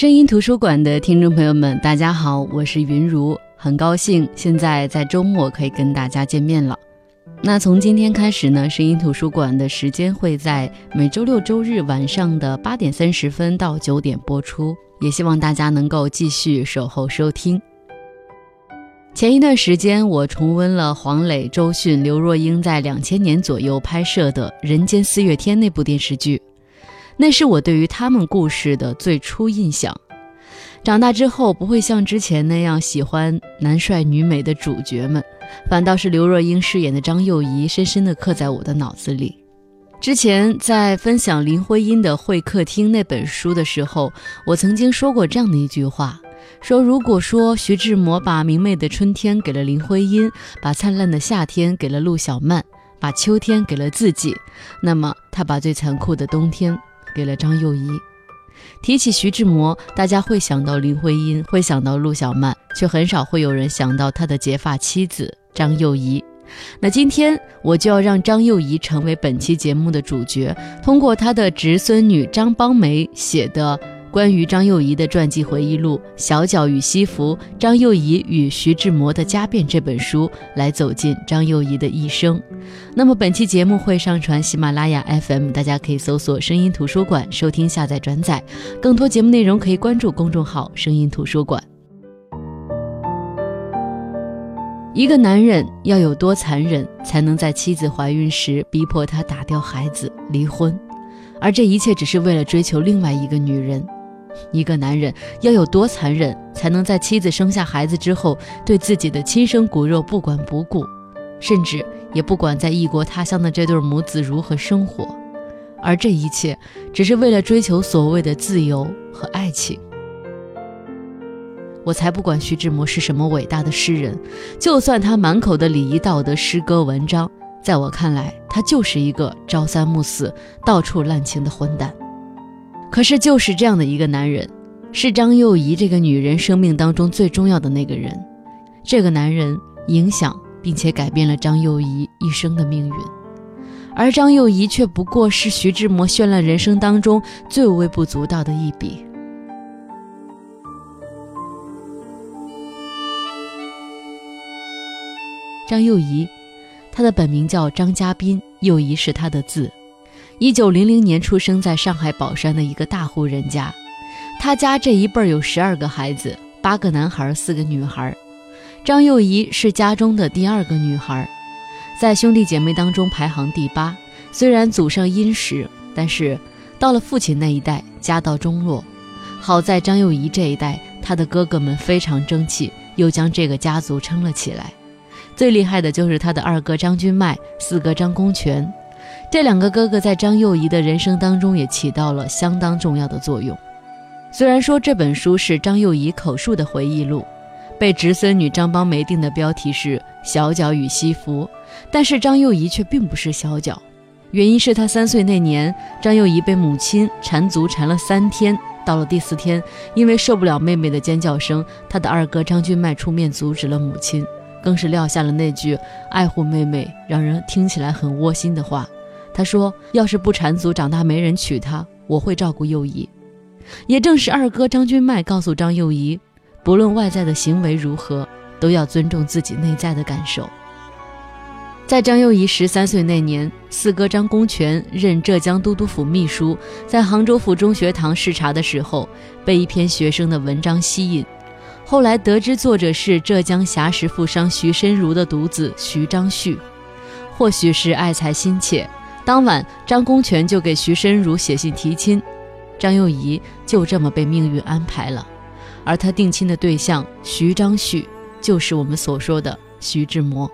声音图书馆的听众朋友们，大家好，我是云如，很高兴现在在周末可以跟大家见面了。那从今天开始呢，声音图书馆的时间会在每周六周日晚上的八点三十分到九点播出，也希望大家能够继续守候收听。前一段时间，我重温了黄磊、周迅、刘若英在两千年左右拍摄的《人间四月天》那部电视剧。那是我对于他们故事的最初印象。长大之后，不会像之前那样喜欢男帅女美的主角们，反倒是刘若英饰演的张幼仪深深地刻在我的脑子里。之前在分享林徽因的《会客厅》那本书的时候，我曾经说过这样的一句话：说如果说徐志摩把明媚的春天给了林徽因，把灿烂的夏天给了陆小曼，把秋天给了自己，那么他把最残酷的冬天。给了张幼仪。提起徐志摩，大家会想到林徽因，会想到陆小曼，却很少会有人想到他的结发妻子张幼仪。那今天我就要让张幼仪成为本期节目的主角，通过他的侄孙女张邦梅写的。关于张幼仪的传记回忆录《小脚与西服：张幼仪与徐志摩的家变》这本书，来走进张幼仪的一生。那么本期节目会上传喜马拉雅 FM，大家可以搜索“声音图书馆”收听、下载、转载。更多节目内容可以关注公众号“声音图书馆”。一个男人要有多残忍，才能在妻子怀孕时逼迫她打掉孩子、离婚？而这一切只是为了追求另外一个女人。一个男人要有多残忍，才能在妻子生下孩子之后，对自己的亲生骨肉不管不顾，甚至也不管在异国他乡的这对母子如何生活，而这一切只是为了追求所谓的自由和爱情。我才不管徐志摩是什么伟大的诗人，就算他满口的礼仪道德、诗歌文章，在我看来，他就是一个朝三暮四、到处滥情的混蛋。可是，就是这样的一个男人，是张幼仪这个女人生命当中最重要的那个人。这个男人影响并且改变了张幼仪一生的命运，而张幼仪却不过是徐志摩绚烂人生当中最微不足道的一笔。张幼仪，她的本名叫张家斌，幼仪是她的字。一九零零年出生在上海宝山的一个大户人家，他家这一辈有十二个孩子，八个男孩，四个女孩。张幼仪是家中的第二个女孩，在兄弟姐妹当中排行第八。虽然祖上殷实，但是到了父亲那一代，家道中落。好在张幼仪这一代，他的哥哥们非常争气，又将这个家族撑了起来。最厉害的就是他的二哥张君迈，四哥张公权。这两个哥哥在张幼仪的人生当中也起到了相当重要的作用。虽然说这本书是张幼仪口述的回忆录，被侄孙女张邦梅定的标题是《小脚与西服》，但是张幼仪却并不是小脚。原因是她三岁那年，张幼仪被母亲缠足缠了三天，到了第四天，因为受不了妹妹的尖叫声，她的二哥张君迈出面阻止了母亲，更是撂下了那句爱护妹妹，让人听起来很窝心的话。他说：“要是不缠足，长大没人娶她，我会照顾幼仪。”也正是二哥张君迈告诉张幼仪，不论外在的行为如何，都要尊重自己内在的感受。在张幼仪十三岁那年，四哥张公权任浙江都督府秘书，在杭州府中学堂视察的时候，被一篇学生的文章吸引，后来得知作者是浙江侠石富商徐申如的独子徐章旭，或许是爱才心切。当晚，张公权就给徐申如写信提亲，张幼仪就这么被命运安排了。而他定亲的对象徐章旭，就是我们所说的徐志摩。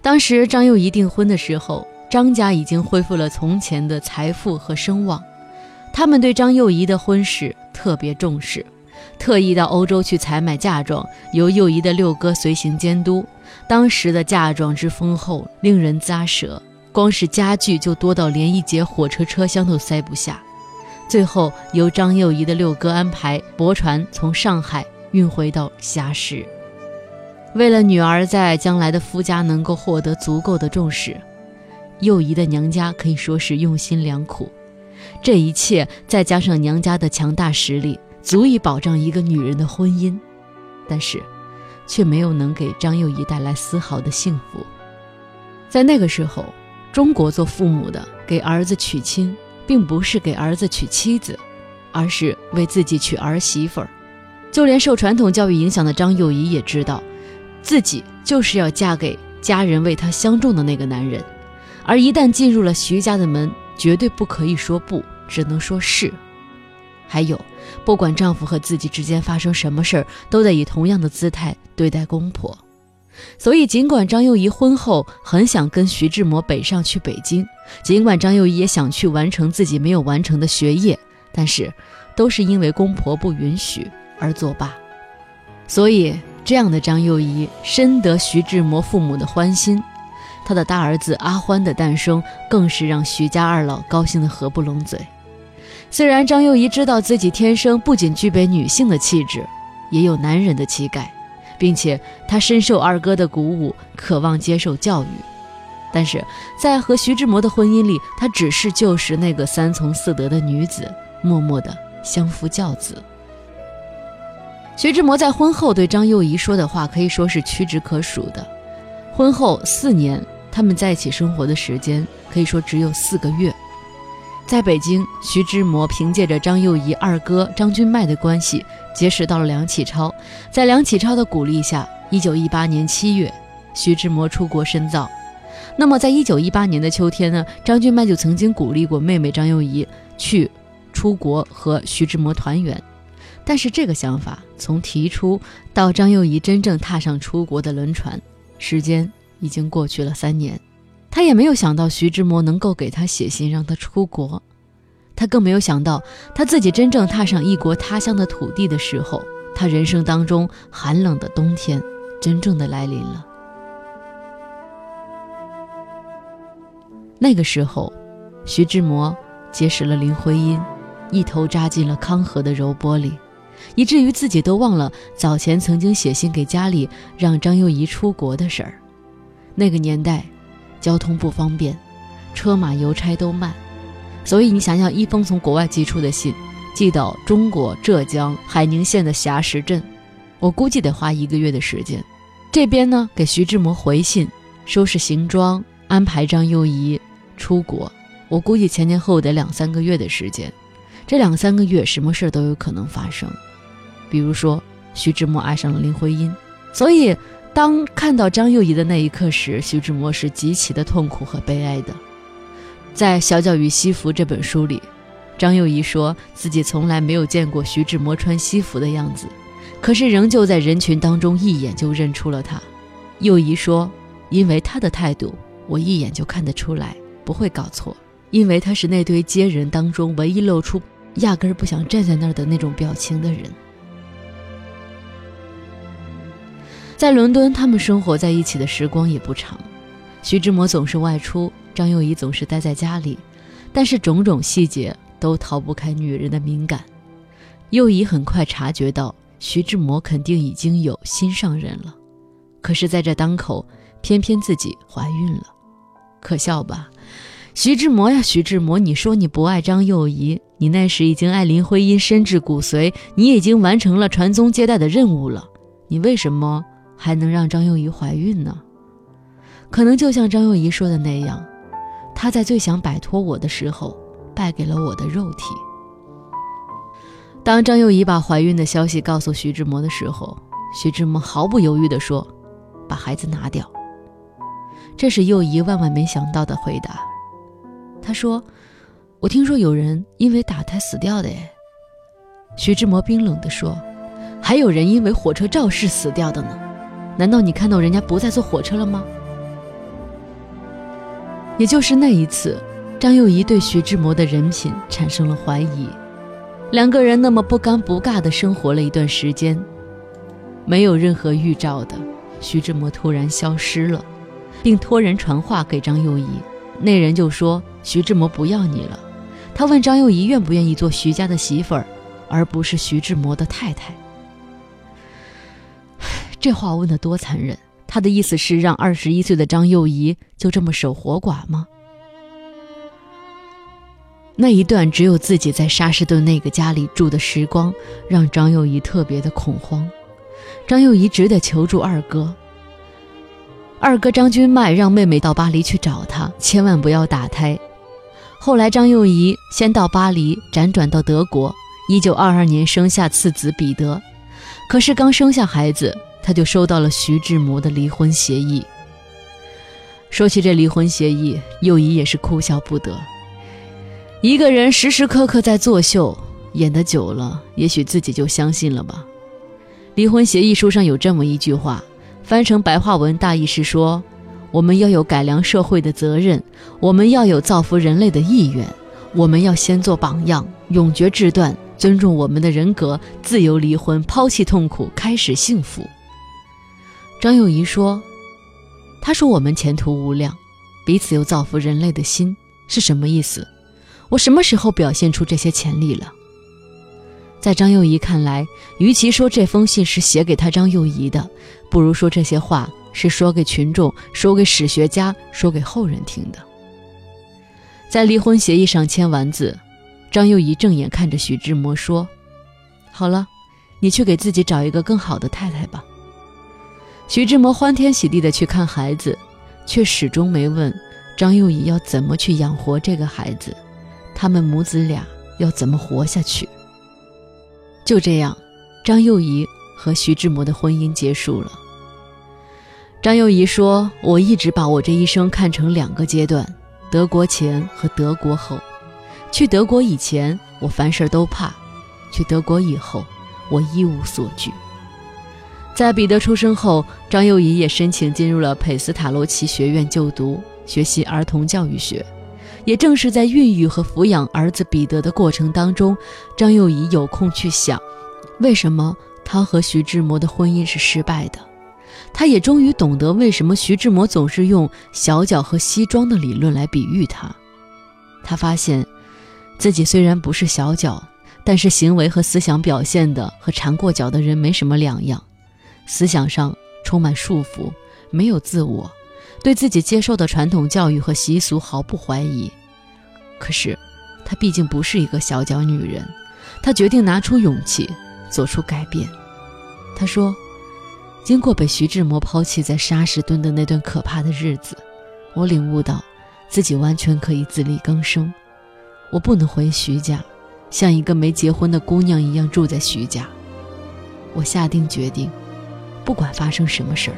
当时张幼仪订婚的时候，张家已经恢复了从前的财富和声望，他们对张幼仪的婚事特别重视，特意到欧洲去采买嫁妆，由幼仪的六哥随行监督。当时的嫁妆之丰厚，令人咂舌。光是家具就多到连一节火车车厢都塞不下，最后由张幼仪的六哥安排驳船从上海运回到霞石。为了女儿在将来的夫家能够获得足够的重视，幼仪的娘家可以说是用心良苦。这一切再加上娘家的强大实力，足以保障一个女人的婚姻，但是，却没有能给张幼仪带来丝毫的幸福。在那个时候，中国做父母的给儿子娶亲，并不是给儿子娶妻子，而是为自己娶儿媳妇儿。就连受传统教育影响的张幼仪也知道，自己就是要嫁给家人为她相中的那个男人，而一旦进入了徐家的门，绝对不可以说不，只能说是。还有，不管丈夫和自己之间发生什么事儿，都得以同样的姿态对待公婆。所以，尽管张幼仪婚后很想跟徐志摩北上去北京，尽管张幼仪也想去完成自己没有完成的学业，但是都是因为公婆不允许而作罢。所以，这样的张幼仪深得徐志摩父母的欢心，他的大儿子阿欢的诞生更是让徐家二老高兴得合不拢嘴。虽然张幼仪知道自己天生不仅具备女性的气质，也有男人的气概。并且他深受二哥的鼓舞，渴望接受教育，但是在和徐志摩的婚姻里，他只是旧时那个三从四德的女子，默默的相夫教子。徐志摩在婚后对张幼仪说的话可以说是屈指可数的。婚后四年，他们在一起生活的时间可以说只有四个月。在北京，徐志摩凭借着张幼仪二哥张君迈的关系。结识到了梁启超，在梁启超的鼓励下，一九一八年七月，徐志摩出国深造。那么，在一九一八年的秋天呢，张君迈就曾经鼓励过妹妹张幼仪去出国和徐志摩团圆。但是，这个想法从提出到张幼仪真正踏上出国的轮船，时间已经过去了三年，他也没有想到徐志摩能够给他写信让他出国。他更没有想到，他自己真正踏上异国他乡的土地的时候，他人生当中寒冷的冬天真正的来临了。那个时候，徐志摩结识了林徽因，一头扎进了康河的柔波里，以至于自己都忘了早前曾经写信给家里让张幼仪出国的事儿。那个年代，交通不方便，车马邮差都慢。所以你想想，一封从国外寄出的信，寄到中国浙江海宁县的霞石镇，我估计得花一个月的时间。这边呢，给徐志摩回信，收拾行装，安排张幼仪出国，我估计前前后后得两三个月的时间。这两三个月，什么事都有可能发生，比如说徐志摩爱上了林徽因。所以，当看到张幼仪的那一刻时，徐志摩是极其的痛苦和悲哀的。在《小脚与西服》这本书里，张幼仪说自己从来没有见过徐志摩穿西服的样子，可是仍旧在人群当中一眼就认出了他。幼仪说：“因为他的态度，我一眼就看得出来，不会搞错。因为他是那堆接人当中唯一露出压根儿不想站在那儿的那种表情的人。”在伦敦，他们生活在一起的时光也不长，徐志摩总是外出。张幼仪总是待在家里，但是种种细节都逃不开女人的敏感。幼仪很快察觉到徐志摩肯定已经有心上人了，可是在这当口，偏偏自己怀孕了，可笑吧？徐志摩呀，徐志摩，你说你不爱张幼仪，你那时已经爱林徽因深至骨髓，你已经完成了传宗接代的任务了，你为什么还能让张幼仪怀孕呢？可能就像张幼仪说的那样。她在最想摆脱我的时候，败给了我的肉体。当张幼仪把怀孕的消息告诉徐志摩的时候，徐志摩毫不犹豫地说：“把孩子拿掉。”这是幼仪万万没想到的回答。他说：“我听说有人因为打胎死掉的。”哎，徐志摩冰冷地说：“还有人因为火车肇事死掉的呢。难道你看到人家不再坐火车了吗？”也就是那一次，张幼仪对徐志摩的人品产生了怀疑。两个人那么不尴不尬的生活了一段时间，没有任何预兆的，徐志摩突然消失了，并托人传话给张幼仪。那人就说：“徐志摩不要你了。”他问张幼仪愿不愿意做徐家的媳妇儿，而不是徐志摩的太太。这话问得多残忍！他的意思是让二十一岁的张幼仪就这么守活寡吗？那一段只有自己在沙士顿那个家里住的时光，让张幼仪特别的恐慌。张幼仪只得求助二哥。二哥张君迈让妹妹到巴黎去找他，千万不要打胎。后来张幼仪先到巴黎，辗转到德国，一九二二年生下次子彼得。可是刚生下孩子，他就收到了徐志摩的离婚协议。说起这离婚协议，幼仪也是哭笑不得。一个人时时刻刻在作秀，演得久了，也许自己就相信了吧。离婚协议书上有这么一句话，翻成白话文大意是说：我们要有改良社会的责任，我们要有造福人类的意愿，我们要先做榜样，永绝志断，尊重我们的人格，自由离婚，抛弃痛苦，开始幸福。张幼仪说：“他说我们前途无量，彼此有造福人类的心，是什么意思？”我什么时候表现出这些潜力了？在张幼仪看来，与其说这封信是写给他张幼仪的，不如说这些话是说给群众、说给史学家、说给后人听的。在离婚协议上签完字，张幼仪正眼看着徐志摩说：“好了，你去给自己找一个更好的太太吧。”徐志摩欢天喜地地去看孩子，却始终没问张幼仪要怎么去养活这个孩子。他们母子俩要怎么活下去？就这样，张幼仪和徐志摩的婚姻结束了。张幼仪说：“我一直把我这一生看成两个阶段，德国前和德国后。去德国以前，我凡事都怕；去德国以后，我一无所惧。”在彼得出生后，张幼仪也申请进入了佩斯塔罗奇学院就读，学习儿童教育学。也正是在孕育和抚养儿子彼得的过程当中，张幼仪有空去想，为什么他和徐志摩的婚姻是失败的。他也终于懂得为什么徐志摩总是用小脚和西装的理论来比喻他。他发现自己虽然不是小脚，但是行为和思想表现的和缠过脚的人没什么两样，思想上充满束缚，没有自我。对自己接受的传统教育和习俗毫不怀疑，可是，她毕竟不是一个小脚女人，她决定拿出勇气做出改变。她说：“经过被徐志摩抛弃在沙石墩的那段可怕的日子，我领悟到，自己完全可以自力更生。我不能回徐家，像一个没结婚的姑娘一样住在徐家。我下定决定，不管发生什么事儿。”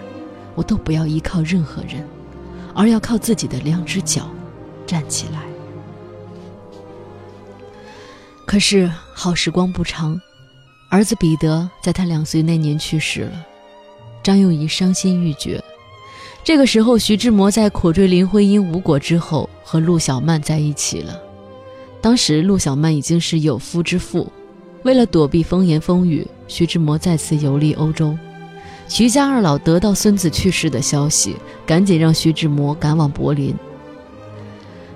我都不要依靠任何人，而要靠自己的两只脚站起来。可是好时光不长，儿子彼得在他两岁那年去世了，张幼仪伤心欲绝。这个时候，徐志摩在苦追林徽因无果之后，和陆小曼在一起了。当时陆小曼已经是有夫之妇，为了躲避风言风语，徐志摩再次游历欧洲。徐家二老得到孙子去世的消息，赶紧让徐志摩赶往柏林。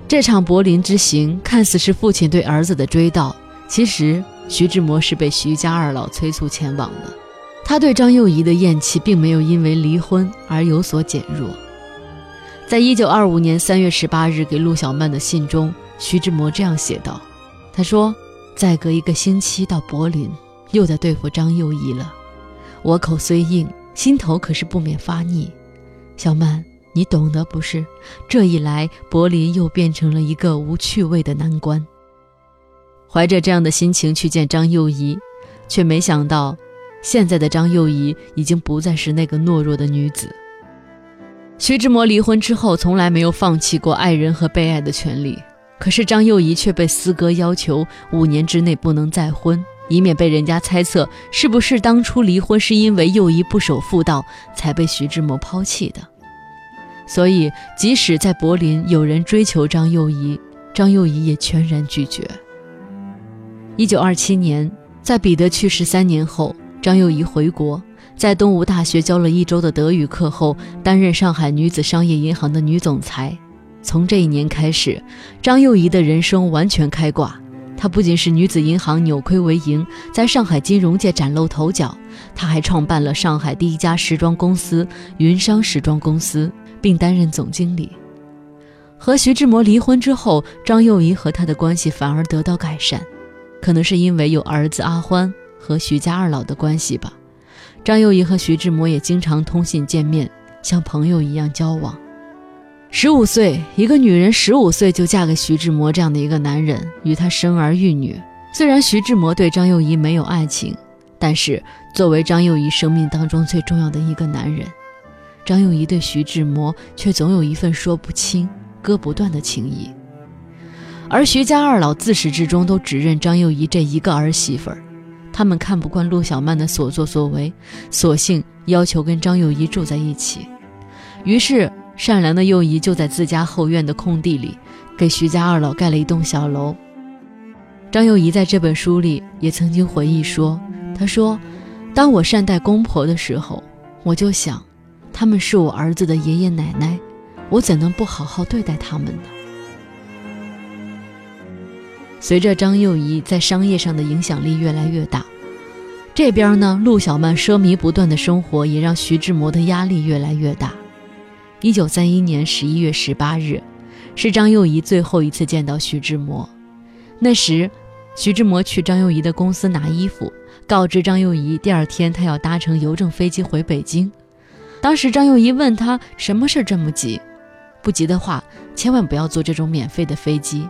这场柏林之行看似是父亲对儿子的追悼，其实徐志摩是被徐家二老催促前往的。他对张幼仪的厌弃并没有因为离婚而有所减弱。在一九二五年三月十八日给陆小曼的信中，徐志摩这样写道：“他说，再隔一个星期到柏林，又得对付张幼仪了。我口虽硬。”心头可是不免发腻，小曼，你懂得不是？这一来，柏林又变成了一个无趣味的难关。怀着这样的心情去见张幼仪，却没想到，现在的张幼仪已经不再是那个懦弱的女子。徐志摩离婚之后，从来没有放弃过爱人和被爱的权利，可是张幼仪却被四哥要求五年之内不能再婚。以免被人家猜测是不是当初离婚是因为幼仪不守妇道才被徐志摩抛弃的，所以即使在柏林有人追求张幼仪，张幼仪也全然拒绝。一九二七年，在彼得去世三年后，张幼仪回国，在东吴大学教了一周的德语课后，担任上海女子商业银行的女总裁。从这一年开始，张幼仪的人生完全开挂。她不仅是女子银行扭亏为盈，在上海金融界崭露头角，她还创办了上海第一家时装公司——云商时装公司，并担任总经理。和徐志摩离婚之后，张幼仪和他的关系反而得到改善，可能是因为有儿子阿欢和徐家二老的关系吧。张幼仪和徐志摩也经常通信见面，像朋友一样交往。十五岁，一个女人十五岁就嫁给徐志摩这样的一个男人，与他生儿育女。虽然徐志摩对张幼仪没有爱情，但是作为张幼仪生命当中最重要的一个男人，张幼仪对徐志摩却总有一份说不清。割不断的情谊，而徐家二老自始至终都只认张幼仪这一个儿媳妇儿，他们看不惯陆小曼的所作所为，索性要求跟张幼仪住在一起。于是，善良的幼仪就在自家后院的空地里，给徐家二老盖了一栋小楼。张幼仪在这本书里也曾经回忆说：“她说，当我善待公婆的时候，我就想，他们是我儿子的爷爷奶奶。”我怎能不好好对待他们呢？随着张幼仪在商业上的影响力越来越大，这边呢，陆小曼奢靡不断的生活也让徐志摩的压力越来越大。一九三一年十一月十八日，是张幼仪最后一次见到徐志摩。那时，徐志摩去张幼仪的公司拿衣服，告知张幼仪第二天他要搭乘邮政飞机回北京。当时张幼仪问他什么事这么急？不急的话，千万不要坐这种免费的飞机。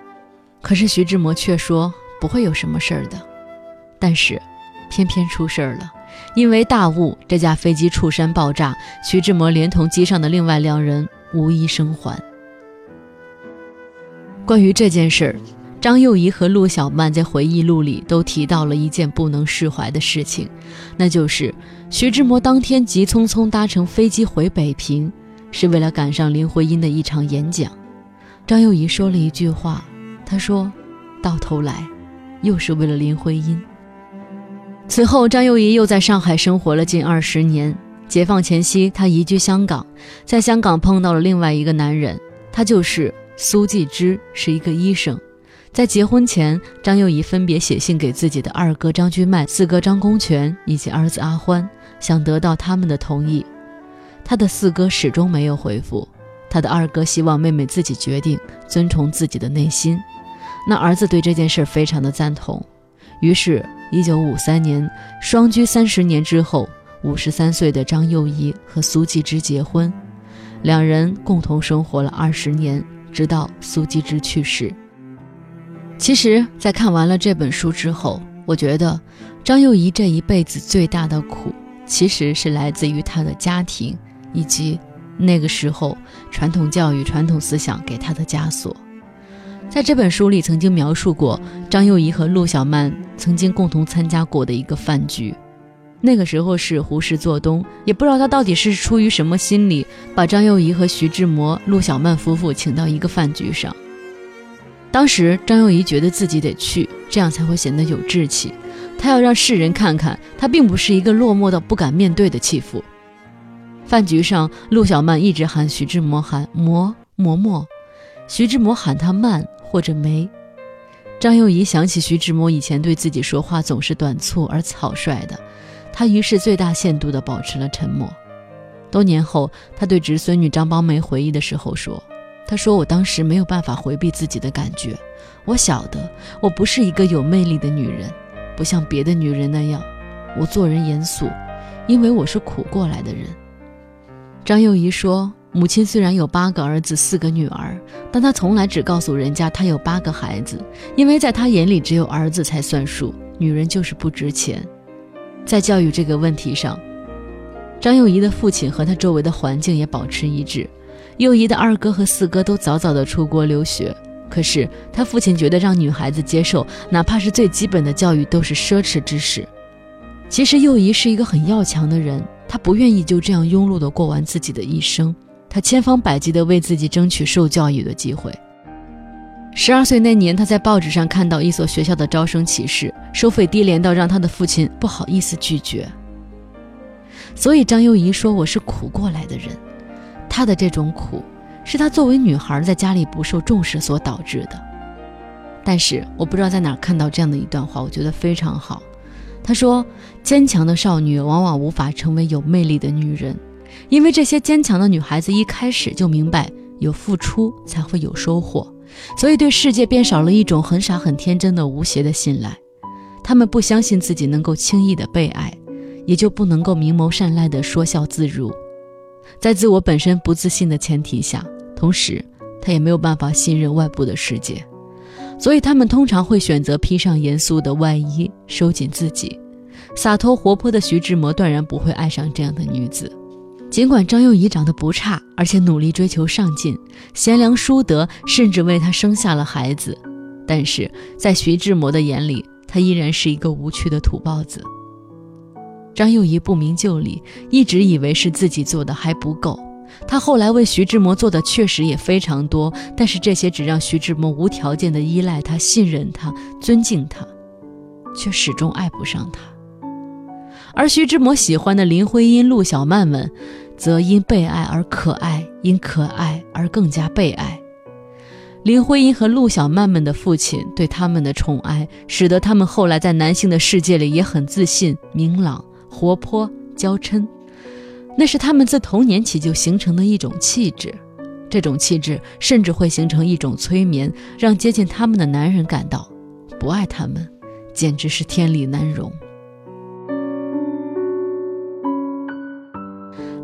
可是徐志摩却说不会有什么事儿的。但是，偏偏出事儿了。因为大雾，这架飞机触山爆炸，徐志摩连同机上的另外两人无一生还。关于这件事儿，张幼仪和陆小曼在回忆录里都提到了一件不能释怀的事情，那就是徐志摩当天急匆匆搭乘飞机回北平。是为了赶上林徽因的一场演讲，张幼仪说了一句话，她说：“到头来，又是为了林徽因。”此后，张幼仪又在上海生活了近二十年。解放前夕，她移居香港，在香港碰到了另外一个男人，他就是苏纪之，是一个医生。在结婚前，张幼仪分别写信给自己的二哥张君迈、四哥张公权以及儿子阿欢，想得到他们的同意。他的四哥始终没有回复，他的二哥希望妹妹自己决定，遵从自己的内心。那儿子对这件事非常的赞同。于是，一九五三年，双居三十年之后，五十三岁的张幼仪和苏纪之结婚，两人共同生活了二十年，直到苏纪之去世。其实，在看完了这本书之后，我觉得张幼仪这一辈子最大的苦，其实是来自于她的家庭。以及那个时候传统教育、传统思想给他的枷锁，在这本书里曾经描述过张幼仪和陆小曼曾经共同参加过的一个饭局。那个时候是胡适做东，也不知道他到底是出于什么心理，把张幼仪和徐志摩、陆小曼夫妇请到一个饭局上。当时张幼仪觉得自己得去，这样才会显得有志气。她要让世人看看，她并不是一个落寞到不敢面对的弃妇。饭局上，陆小曼一直喊徐志摩喊摩嬷嬷，徐志摩喊他曼或者没。张幼仪想起徐志摩以前对自己说话总是短促而草率的，她于是最大限度地保持了沉默。多年后，她对侄孙女张邦梅回忆的时候说：“他说我当时没有办法回避自己的感觉，我晓得我不是一个有魅力的女人，不像别的女人那样，我做人严肃，因为我是苦过来的人。”张幼仪说：“母亲虽然有八个儿子、四个女儿，但她从来只告诉人家她有八个孩子，因为在她眼里只有儿子才算数，女人就是不值钱。”在教育这个问题上，张幼仪的父亲和他周围的环境也保持一致。幼仪的二哥和四哥都早早的出国留学，可是他父亲觉得让女孩子接受哪怕是最基本的教育都是奢侈之事。其实幼仪是一个很要强的人。她不愿意就这样庸碌的过完自己的一生，他千方百计地为自己争取受教育的机会。十二岁那年，他在报纸上看到一所学校的招生启事，收费低廉到让他的父亲不好意思拒绝。所以张幼仪说：“我是苦过来的人，她的这种苦，是她作为女孩在家里不受重视所导致的。”但是我不知道在哪看到这样的一段话，我觉得非常好。他说：“坚强的少女往往无法成为有魅力的女人，因为这些坚强的女孩子一开始就明白有付出才会有收获，所以对世界便少了一种很傻很天真的无邪的信赖。他们不相信自己能够轻易的被爱，也就不能够明眸善睐的说笑自如。在自我本身不自信的前提下，同时他也没有办法信任外部的世界，所以他们通常会选择披上严肃的外衣，收紧自己。洒脱活泼的徐志摩断然不会爱上这样的女子。尽管张幼仪长得不差，而且努力追求上进，贤良淑德，甚至为他生下了孩子，但是在徐志摩的眼里，她依然是一个无趣的土包子。张幼仪不明就里，一直以为是自己做的还不够。她后来为徐志摩做的确实也非常多，但是这些只让徐志摩无条件的依赖他、信任他、尊敬他，却始终爱不上他。而徐志摩喜欢的林徽因、陆小曼们。则因被爱而可爱，因可爱而更加被爱。林徽因和陆小曼们的父亲对他们的宠爱，使得他们后来在男性的世界里也很自信、明朗、活泼、娇嗔。那是他们自童年起就形成的一种气质，这种气质甚至会形成一种催眠，让接近他们的男人感到，不爱他们，简直是天理难容。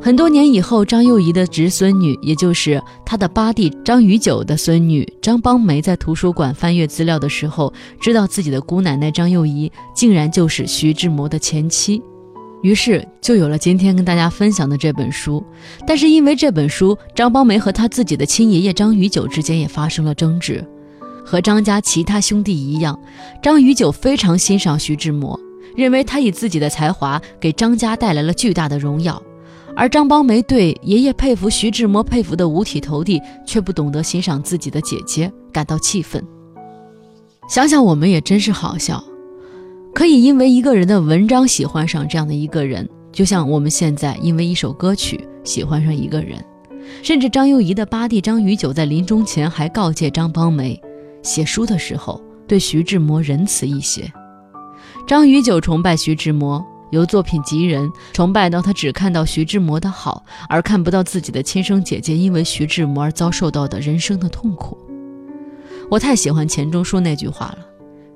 很多年以后，张幼仪的侄孙女，也就是她的八弟张宇九的孙女张邦梅，在图书馆翻阅资料的时候，知道自己的姑奶奶张幼仪竟然就是徐志摩的前妻，于是就有了今天跟大家分享的这本书。但是因为这本书，张邦梅和他自己的亲爷爷张宇九之间也发生了争执。和张家其他兄弟一样，张宇九非常欣赏徐志摩，认为他以自己的才华给张家带来了巨大的荣耀。而张邦梅对爷爷佩服徐志摩佩服的五体投地，却不懂得欣赏自己的姐姐，感到气愤。想想我们也真是好笑，可以因为一个人的文章喜欢上这样的一个人，就像我们现在因为一首歌曲喜欢上一个人。甚至张幼仪的八弟张雨九在临终前还告诫张邦梅，写书的时候对徐志摩仁慈一些。张雨九崇拜徐志摩。由作品及人，崇拜到他只看到徐志摩的好，而看不到自己的亲生姐姐因为徐志摩而遭受到的人生的痛苦。我太喜欢钱钟书那句话了：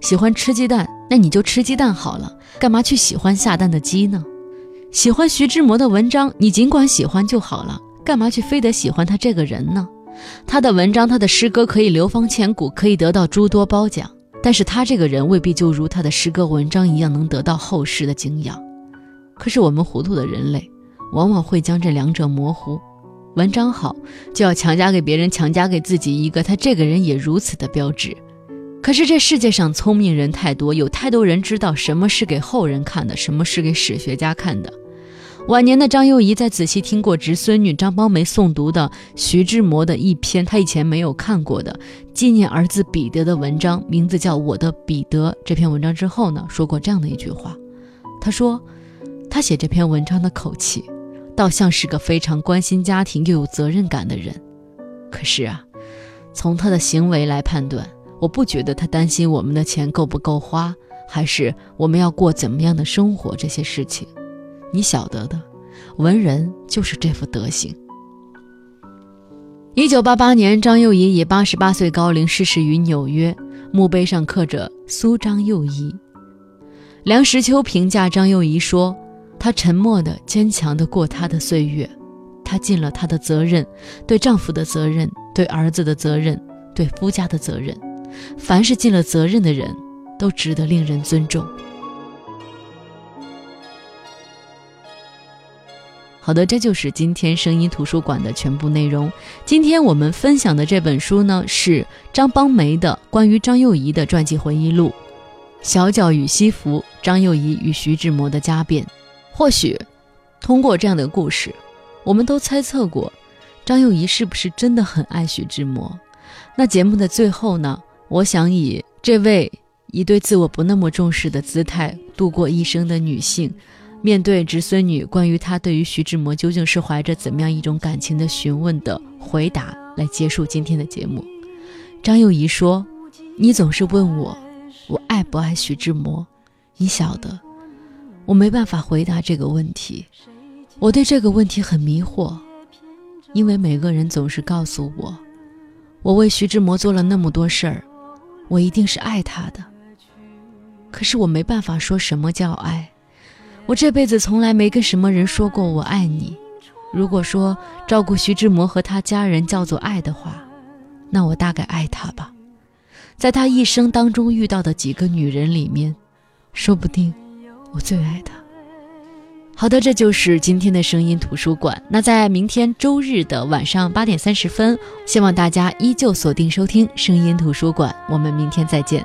喜欢吃鸡蛋，那你就吃鸡蛋好了，干嘛去喜欢下蛋的鸡呢？喜欢徐志摩的文章，你尽管喜欢就好了，干嘛去非得喜欢他这个人呢？他的文章，他的诗歌可以流芳千古，可以得到诸多褒奖。但是他这个人未必就如他的诗歌文章一样能得到后世的敬仰。可是我们糊涂的人类，往往会将这两者模糊。文章好，就要强加给别人，强加给自己一个他这个人也如此的标志。可是这世界上聪明人太多，有太多人知道什么是给后人看的，什么是给史学家看的。晚年的张幼仪在仔细听过侄孙女张邦梅诵读的徐志摩的一篇她以前没有看过的纪念儿子彼得的文章，名字叫《我的彼得》这篇文章之后呢，说过这样的一句话。他说，他写这篇文章的口气，倒像是个非常关心家庭又有责任感的人。可是啊，从他的行为来判断，我不觉得他担心我们的钱够不够花，还是我们要过怎么样的生活这些事情。你晓得的，文人就是这副德行。一九八八年，张幼仪以八十八岁高龄逝世于纽约，墓碑上刻着“苏张幼仪”。梁实秋评价张幼仪说：“她沉默的、坚强的过她的岁月，她尽了她的责任，对丈夫的责任，对儿子的责任，对夫家的责任。凡是尽了责任的人，都值得令人尊重。”好的，这就是今天声音图书馆的全部内容。今天我们分享的这本书呢，是张邦梅的关于张幼仪的传记回忆录《小脚与西服：张幼仪与徐志摩的家变》。或许，通过这样的故事，我们都猜测过张幼仪是不是真的很爱徐志摩。那节目的最后呢，我想以这位以对自我不那么重视的姿态度过一生的女性。面对侄孙女关于她对于徐志摩究竟是怀着怎么样一种感情的询问的回答，来结束今天的节目。张幼仪说：“你总是问我，我爱不爱徐志摩？你晓得，我没办法回答这个问题。我对这个问题很迷惑。因为每个人总是告诉我，我为徐志摩做了那么多事儿，我一定是爱他的。可是我没办法说什么叫爱，我这辈子从来没跟什么人说过我爱你。如果说照顾徐志摩和他家人叫做爱的话，那我大概爱他吧。在他一生当中遇到的几个女人里面，说不定我最爱他。好的，这就是今天的声音图书馆。那在明天周日的晚上八点三十分，希望大家依旧锁定收听声音图书馆。我们明天再见。